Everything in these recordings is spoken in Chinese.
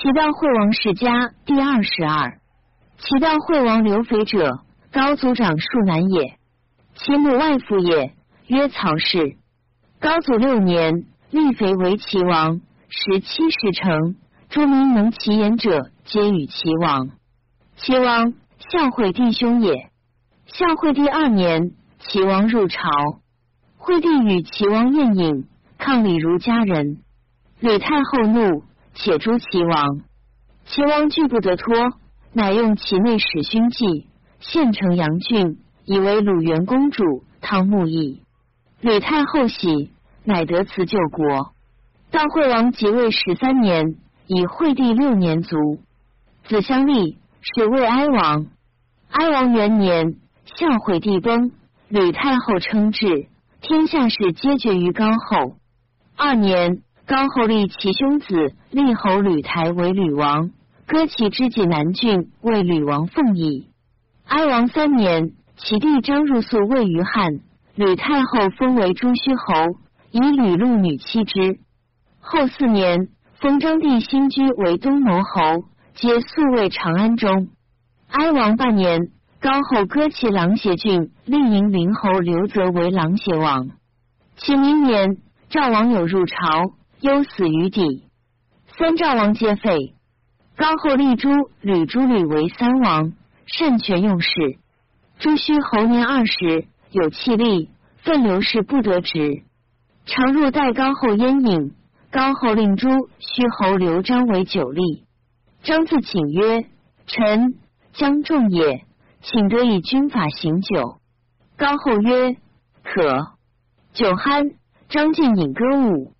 齐悼惠王世家第二十二。齐悼惠王刘肥者，高祖长庶男也，其母外父也，曰曹氏。高祖六年，立肥为齐王，十七世成，诸民能其言者，皆与齐王。齐王孝惠弟兄也。孝惠帝二年，齐王入朝，惠帝与齐王宴饮，抗礼如家人。吕太后怒，且诛齐王。齐王拒不得脱，乃用其内史勋记，献城阳郡，以为鲁元公主汤沐邑。吕太后喜，乃得辞救国。悼惠王即位十三年，以惠帝六年卒。子相立，是魏哀王。哀王元年，孝惠帝崩，吕太后称制，天下事皆决于高后。二年。高后立其兄子立侯吕台为吕王，割其之己南郡为吕王奉邑。哀王三年，其弟张入宿位于汉，吕太后封为朱虚侯，以吕禄女妻之。后四年，封张帝新居为东牟侯，皆宿卫长安中。哀王八年，高后割其琅邪郡，立营陵侯刘泽为琅邪王。其明年，赵王有入朝。忧死于底，三赵王皆废。高后立朱吕朱吕为三王，擅权用事。朱虚侯年二十，有气力，奋刘氏不得职，常入代高后烟饮。高后令朱虚侯刘璋为酒吏。张自请曰：“臣将众也，请得以军法行酒。”高后曰：“可。”酒酣，张进饮歌舞。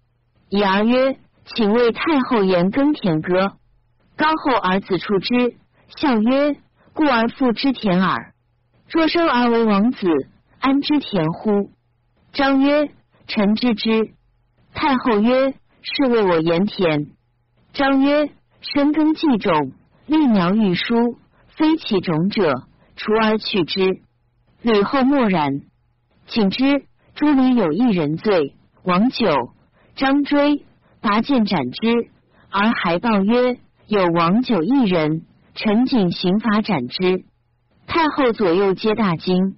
以儿曰：“请为太后言耕田歌。”高后儿子处之，笑曰：“故而复之田耳。若生而为王子，安知田乎？”张曰：“臣知之。”太后曰：“是为我言田。”张曰：“深耕既种，立苗欲疏，非其种者，除而去之。”吕后默然。请之，诸吕有一人罪，王久。张追拔剑斩之，而还报曰：“有王九一人，陈景刑罚斩之。”太后左右皆大惊，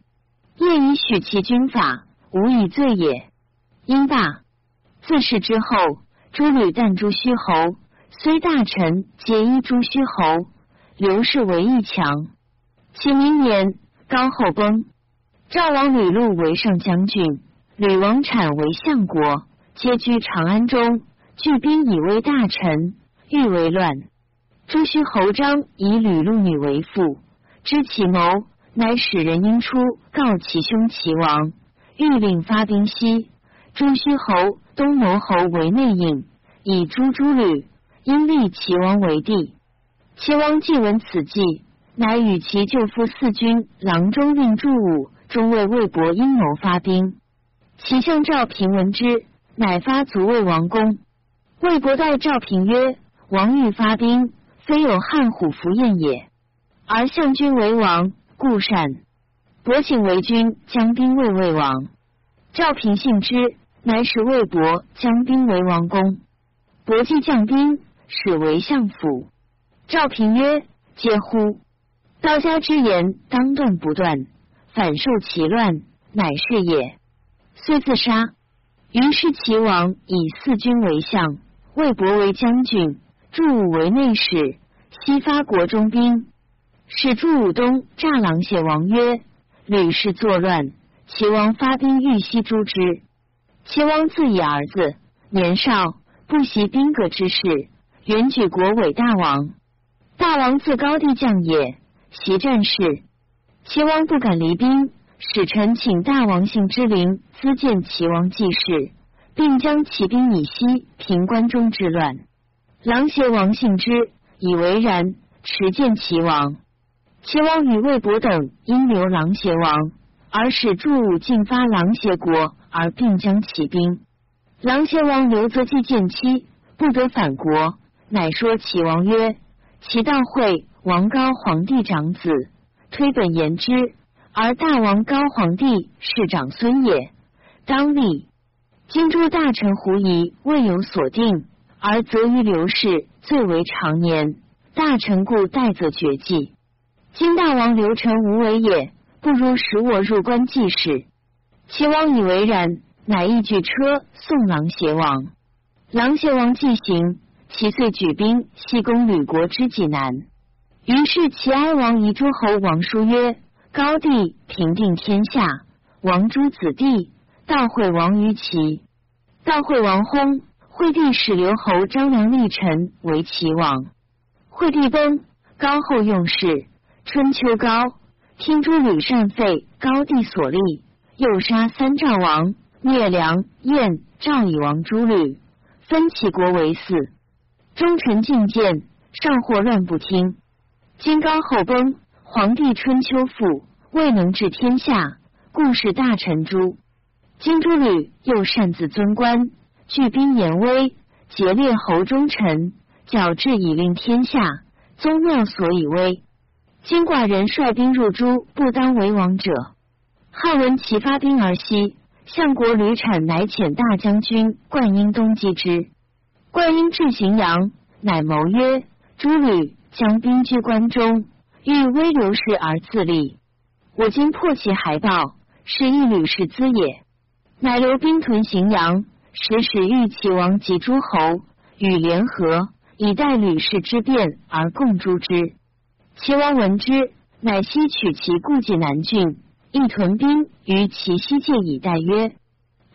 夜以许其军法，无以罪也。因罢。自是之后，诸吕但诛虚侯，虽大臣皆依诸虚侯，刘氏为一强。其明年，高后崩，赵王吕禄为上将军，吕王产为相国。皆居长安中，聚兵以为大臣，欲为乱。朱虚侯张以吕禄女为妇，知其谋，乃使人因出告其兄齐王，欲令发兵西。朱虚侯东牟侯为内应，以诛诸吕，因立齐王为帝。齐王既闻此计，乃与其舅父四军郎中令祝武中尉魏博阴谋发兵。齐相赵平闻之。乃发卒魏王公，魏博代赵平曰：“王欲发兵，非有汉虎伏燕也，而相君为王，故善。伯请为君将兵卫魏王。”赵平信之，乃使魏伯将兵为王公。伯既将兵，使为相府。赵平曰：“嗟乎！道家之言，当断不断，反受其乱，乃是也。”遂自杀。于是齐王以四军为相，魏博为将军，祝武为内史，西发国中兵。使祝武东诈狼邪王曰：“吕氏作乱，齐王发兵欲西诛之。”齐王自以儿子年少，不习兵革之事，原举国为大王。大王自高帝将也，习战事。齐王不敢离兵。使臣请大王姓之灵资见齐王济事，并将起兵以息平关中之乱。琅邪王信之，以为然，持见齐王。齐王与魏博等因留琅邪王，而使祝武进发琅邪国，而并将起兵。琅邪王刘则既见妻，不得反国，乃说齐王曰：“齐悼惠王高皇帝长子，推本言之。”而大王高皇帝是长孙也，当立。今诸大臣狐疑未有所定，而则于刘氏最为长年。大臣故待则绝迹。今大王刘臣无为也，不如使我入关济事。齐王以为然，乃一举车送狼邪王。狼邪王既行，其遂举兵西攻吕国之济南。于是齐哀王遗诸侯王叔曰：“高帝平定天下，王诸子弟，大惠王于齐。大惠王薨，惠帝使刘侯张良立臣为齐王。惠帝崩，高后用事。春秋高听诸吕善废高帝所立，又杀三赵王，灭梁、燕、赵以王诸吕。”分齐国为四，忠臣进谏，上或乱不听。今高后崩，皇帝春秋复，未能治天下，故事大臣诛。今诸吕又擅自尊官，聚兵严威，劫列侯忠臣，矫治以令天下，宗庙所以威。今寡人率兵入诸，不当为王者。汉闻其发兵而西。相国吕产乃遣大将军灌婴东击之。灌婴至荥阳，乃谋曰：“诸吕将兵居关中，欲威刘氏而自立。我今破其海道，是一吕氏资也。”乃留兵屯荥阳，使使欲齐王及诸侯与联合，以待吕氏之变而共诛之。齐王闻之，乃西取其故济南郡。亦屯兵于其西界以待，曰：“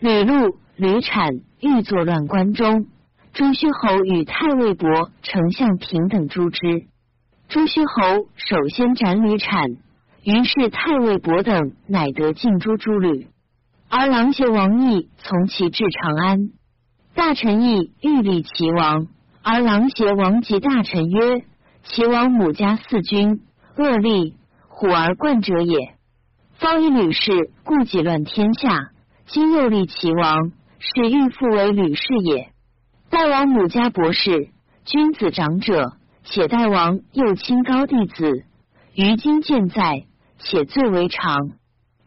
吕禄、吕产欲作乱关中。”朱虚侯与太尉伯、丞相平等诛之。朱虚侯首先斩吕产，于是太尉伯等乃得尽诛诸吕。而狼邪王义从其至长安。大臣义欲立齐王，而狼邪王及大臣曰：“齐王母家四君，恶立，虎而冠者也。”方以吕氏，故己乱天下。今又立齐王，是欲复为吕氏也。代王母家博士，君子长者，且代王又亲高弟子。于今健在，且最为长。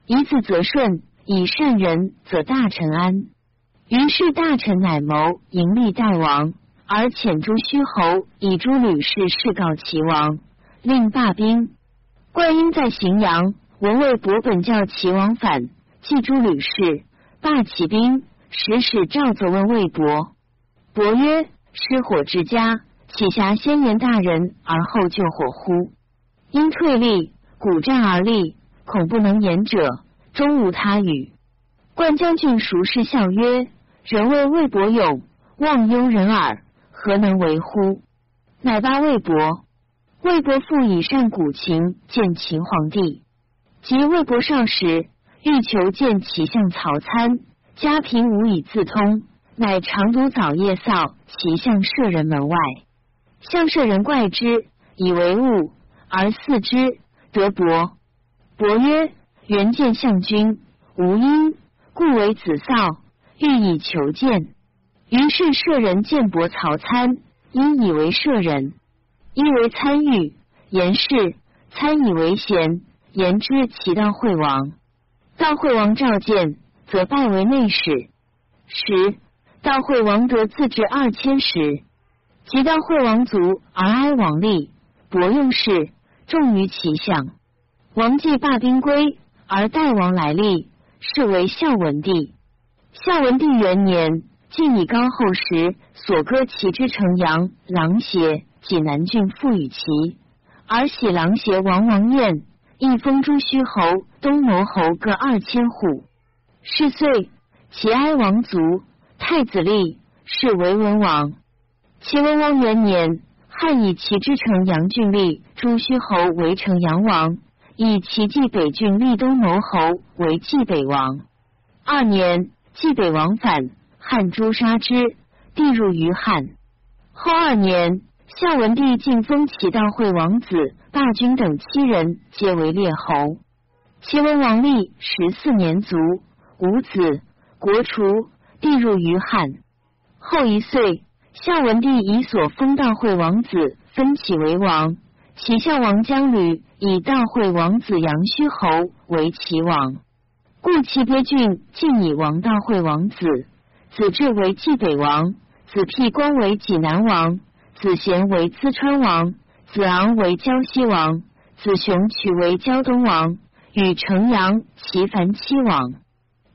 以子则顺，以善人则大臣安。于是大臣乃谋迎立代王，而遣诸虚侯以诸吕氏事告齐王，令罢兵。冠英在荥阳。文魏伯本教齐王反，祭诸吕氏，罢其兵，使使赵则问魏伯。伯曰：“失火之家，岂暇先言大人而后救火乎？因退立，鼓战而立，恐不能言者，终无他语。”冠将军熟视笑曰：“人谓魏伯勇，忘忧人耳，何能为乎？”乃罢魏伯。魏伯父以善古琴见秦皇帝。及魏伯少时，欲求见其相曹参，家贫无以自通，乃常独早夜扫其相舍人门外。向舍人怪之，以为物，而似之，得伯。伯曰：“原见相君，无因，故为子扫，欲以求见。”于是舍人见伯曹参，因以为舍人，因为参与言事，参以为贤。言之，其道惠王。道惠王召见，则拜为内史。时，道惠王得自治二千石。及道惠王卒，而哀王立，伯用事，重于其相。王继罢兵归，而代王来立，是为孝文帝。孝文帝元年，晋以高后时所割其之城阳、狼邪、济南郡赋予其，而喜狼邪王王晏。一封诸虚侯、东牟侯各二千户。是岁，齐哀王卒，太子立，是为文王。齐文王元年，汉以齐之城阳郡立诸虚侯为城阳王，以齐冀北郡立东牟侯为冀北王。二年，冀北王反，汉诛杀之，地入于汉。后二年。孝文帝晋封齐悼惠王子霸君等七人，皆为列侯。齐文王立十四年卒，无子，国除，地入于汉。后一岁，孝文帝以所封悼惠王子分起为王，齐孝王将吕以悼惠王子杨虚侯为齐王，故齐陂郡晋以王悼惠王子，子至为冀北王，子辟光为济南王，子贤为淄川王，子昂为胶西王，子雄取为胶东王，与城阳、齐樊七王。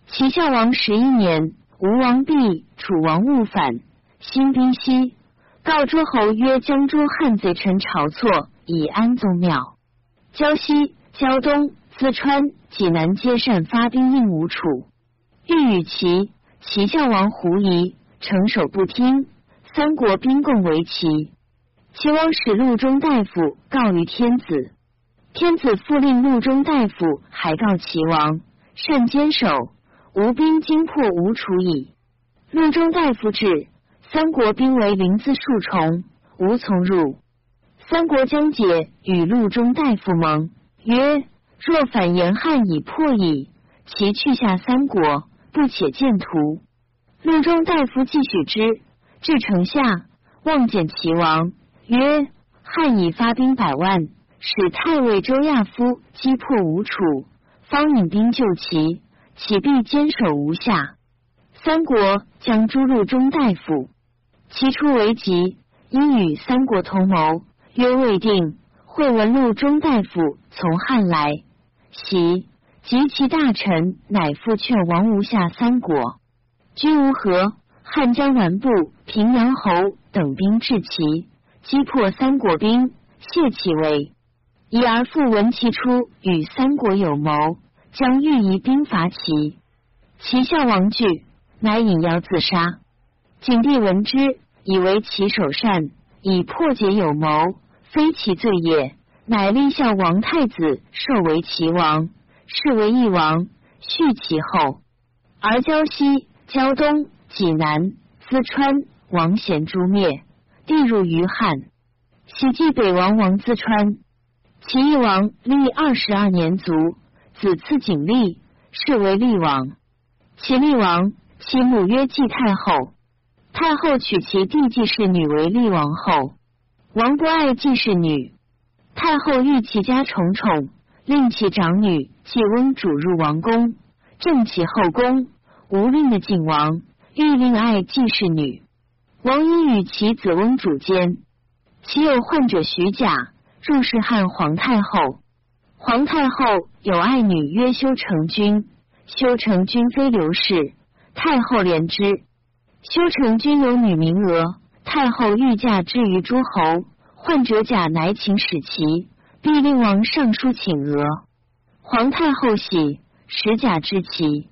齐孝王十一年，吴王毕，楚王误反，兴兵西，告诸侯曰：“将诸汉贼臣晁错，以安宗庙。胶西、胶东、淄川、济南皆善发兵应吴楚。欲与齐，齐孝王狐疑。”城守不听，三国兵共为齐。齐王使陆中大夫告于天子，天子复令陆中大夫还告齐王，善坚守，吴兵惊破吴楚矣。陆中大夫至，三国兵为林子数重，无从入。三国将解与陆中大夫盟，曰：若反言汉已破矣，其去下三国，不且见图。陆中大夫继许之，至城下，望见齐王，曰：“汉已发兵百万，使太尉周亚夫击破吴楚，方引兵救齐，岂必坚守无下？”三国将诛陆中大夫，其初为急，因与三国同谋，约：“未定。”会闻陆中大夫从汉来，喜，及其大臣，乃复劝王吴下三国。君无何，汉江南部平阳侯等兵至齐，击破三国兵，谢其为。以而复闻其出与三国有谋，将欲移兵伐齐。齐孝王惧，乃引妖自杀。景帝闻之，以为其首善，以破解有谋，非其罪也，乃立孝王太子授为齐王，是为义王，续其后。而胶西。胶东、济南、淄川王贤诛灭，地入于汉。喜继北王王淄川，齐义王立二十二年卒，子次景立，是为厉王。齐厉王，其母曰季太后，太后娶其弟季氏女为厉王后。王不爱季氏女，太后欲其家宠宠，令其长女季翁主入王宫，正其后宫。无令的景王欲令爱季氏女，王因与其子翁主间，其有患者徐甲入仕汉皇太后。皇太后有爱女曰修成君，修成君非刘氏，太后怜之。修成君有女名娥，太后欲嫁之于诸侯，患者甲乃请使其，必令王上书请娥。皇太后喜，使甲之其。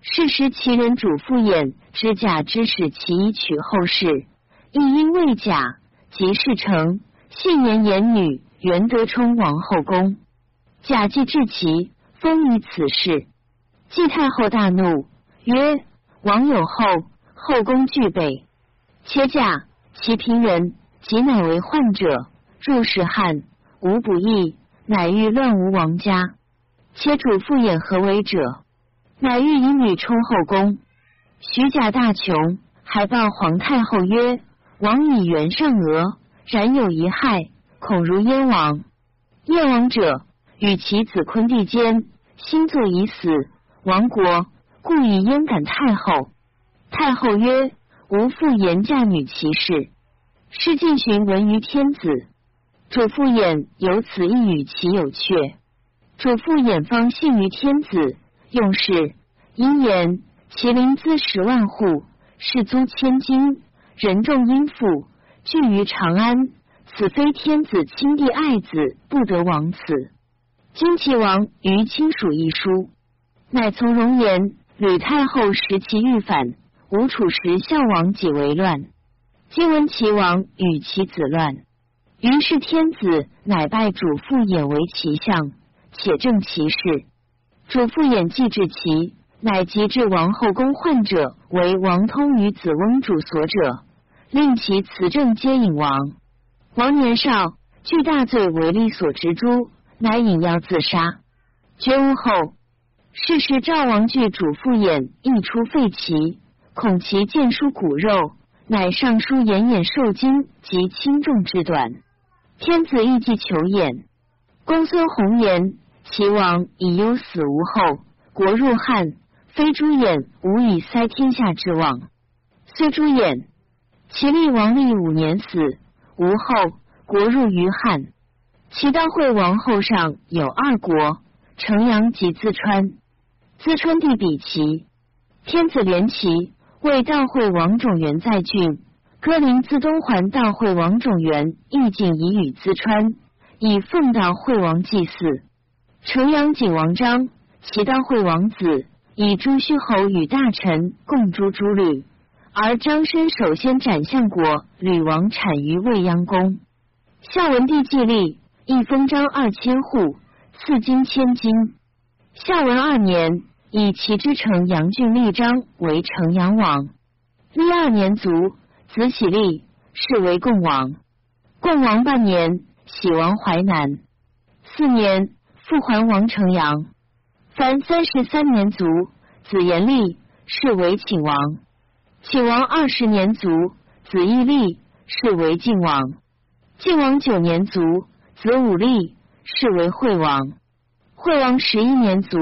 是时，其人主父偃之甲之使其以取后世，亦因未甲，即事成。信言言女元德充王后宫，甲既至其，封于此事。季太后大怒，曰：“王有后，后宫具备，且甲其平人，即乃为患者，入仕汉，无不义，乃欲乱吴王家。且主父偃何为者？”乃欲以女充后宫，徐甲大穷，还报皇太后曰：“王以元上娥，然有一害，恐如燕王。燕王者，与其子昆弟间，星座已死，亡国，故以燕感太后。太后曰：吾父言嫁女其事，是进寻闻于天子。主父偃有此一语，其有阙。主父偃方信于天子。”用事，因言麒麟资十万户，士租千金，人众殷富，聚于长安。此非天子亲弟爱子，不得亡此。今其王于亲属一书，乃从容言。吕太后时其欲反，吴楚时孝王己为乱。今闻齐王与其子乱，于是天子乃拜主父偃为齐相，且正其事。主父偃既至齐，乃即至王后宫患者为王通与子翁主所者，令其辞政皆引王。王年少，具大罪为吏所执诛，乃引药自杀。绝无后。是时赵王惧主父偃亦出废齐，恐其见书骨肉，乃上书偃偃受惊及轻重之短。天子亦既求偃，公孙弘言。齐王以忧死无后，国入汉，非朱衍无以塞天下之望。虽朱衍，齐厉王立五年死，无后，国入于汉。齐悼惠王后上有二国，城阳及淄川。淄川地比齐，天子连齐，为悼惠王种元在郡。歌陵自东还悼惠王种元，意境以与淄川，以奉悼惠王祭祀。城阳景王章，其悼惠王子，以朱虚侯与大臣共诛诸吕。而张申首先斩相国吕王产于未央宫。孝文帝继立，一封章二千户，赐金千金。孝文二年，以其之城阳郡立章为城阳王。历二年卒，子喜立，是为共王。共王半年，喜王淮南。四年，复还王城阳。凡三十三年卒，子延立，是为寝王。启王二十年卒，子义立，是为晋王；晋王九年卒，子武立，是为惠王；惠王十一年卒，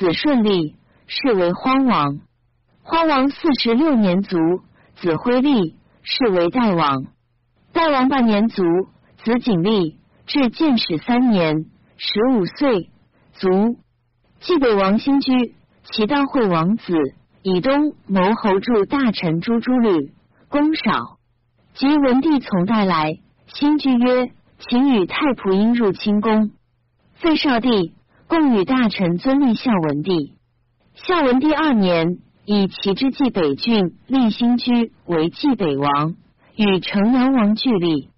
子顺立，是为荒王；荒王四十六年卒，子辉立，是为代王；代王八年卒，子景立，至建始三年，十五岁卒。冀北王新居，齐悼惠王子。以东谋侯助大臣朱诸吕，功少。及文帝从代来，新居曰：“请与太仆应入清宫。”废少帝，共与大臣尊立孝文帝。孝文帝二年，以其之济北郡立新居为济北王，与城阳王俱立。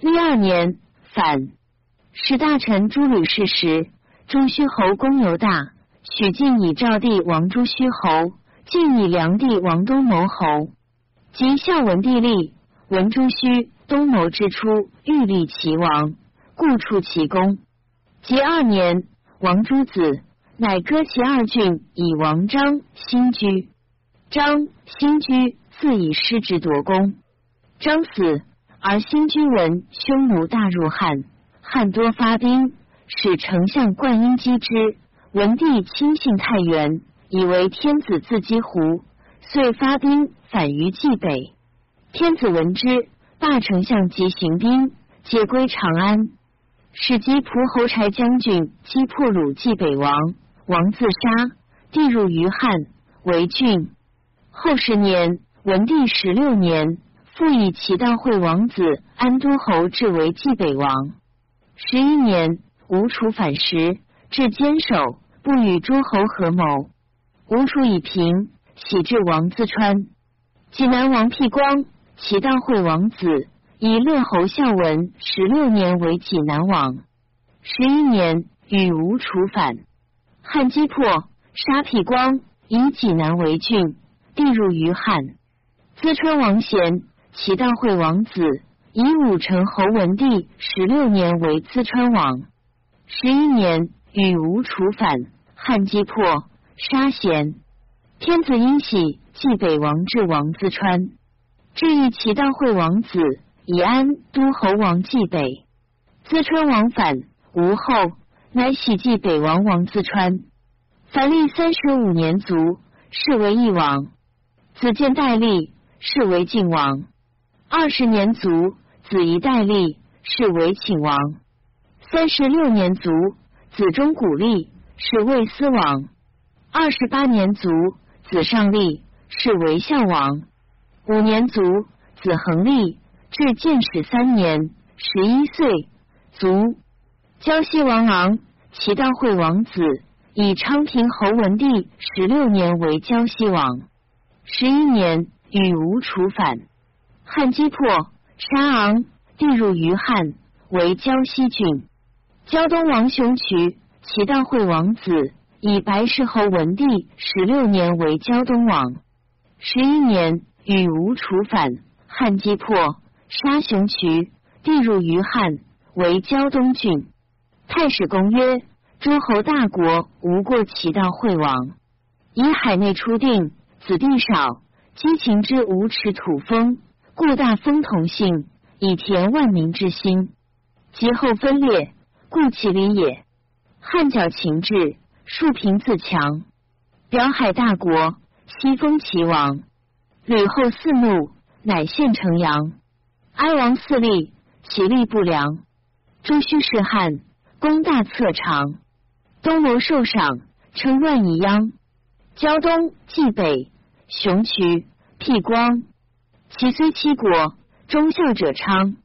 历二年，反使大臣诸吕氏时，朱虚侯公尤大，许晋以赵帝王朱虚侯。晋以梁帝王东谋侯，及孝文帝立，文朱虚东谋之初，欲立齐王，故处其功。及二年，王诸子，乃割其二郡，以王章新居。章新居自以失职夺功。章死，而新居闻匈奴大入汉，汉多发兵，使丞相灌婴击之。文帝亲信太原。以为天子自击胡，遂发兵反于冀北。天子闻之，罢丞相及行兵，皆归长安。使击蒲侯柴将军击破鲁冀北王，王自杀，地入于汉，为郡。后十年，文帝十六年，复以齐悼惠王子安都侯至为冀北王。十一年，吴楚反时，至坚守，不与诸侯合谋。吴楚以平，喜至王自川。济南王辟光，齐悼惠王子，以乐侯孝文十六年为济南王。十一年，与吴楚反，汉击破，杀辟光，以济南为郡，地入于汉。淄川王贤，齐悼惠王子，以武成侯文帝十六年为淄川王。十一年，与吴楚反，汉击破。杀贤，天子因喜，继北王至王淄川，至义齐悼惠王子，以安都侯王继北。淄川王反，吴后，乃喜继北王王淄川。凡历三十五年卒，是为义王。子建代立，是为晋王。二十年卒，子仪代立，是为秦王。三十六年卒，子中古立，是魏司王。二十八年卒，子上立，是为孝王。五年卒，子恒立，至建始三年，十一岁卒。胶西王昂，齐悼惠王子，以昌平侯文帝十六年为胶西王。十一年，与吴楚反，汉击破，杀昂，地入于汉，为胶西郡。胶东王雄渠，齐悼惠王子。以白氏侯文帝十六年为胶东王，十一年与吴楚反，汉击破，杀熊渠，地入于汉，为胶东郡。太史公曰：诸侯大国，无过其道惠王。以海内初定，子弟少，激情之无耻土风，故大风同性，以填万民之心。其后分裂，故其理也。汉角情志。树平自强，表海大国，西封齐王。吕后四怒，乃献城阳。哀王四立，其力不良。朱须是汉，功大策长。东罗受赏，称乱以殃。胶东、冀北、雄渠、辟光。其虽七国，忠孝者昌。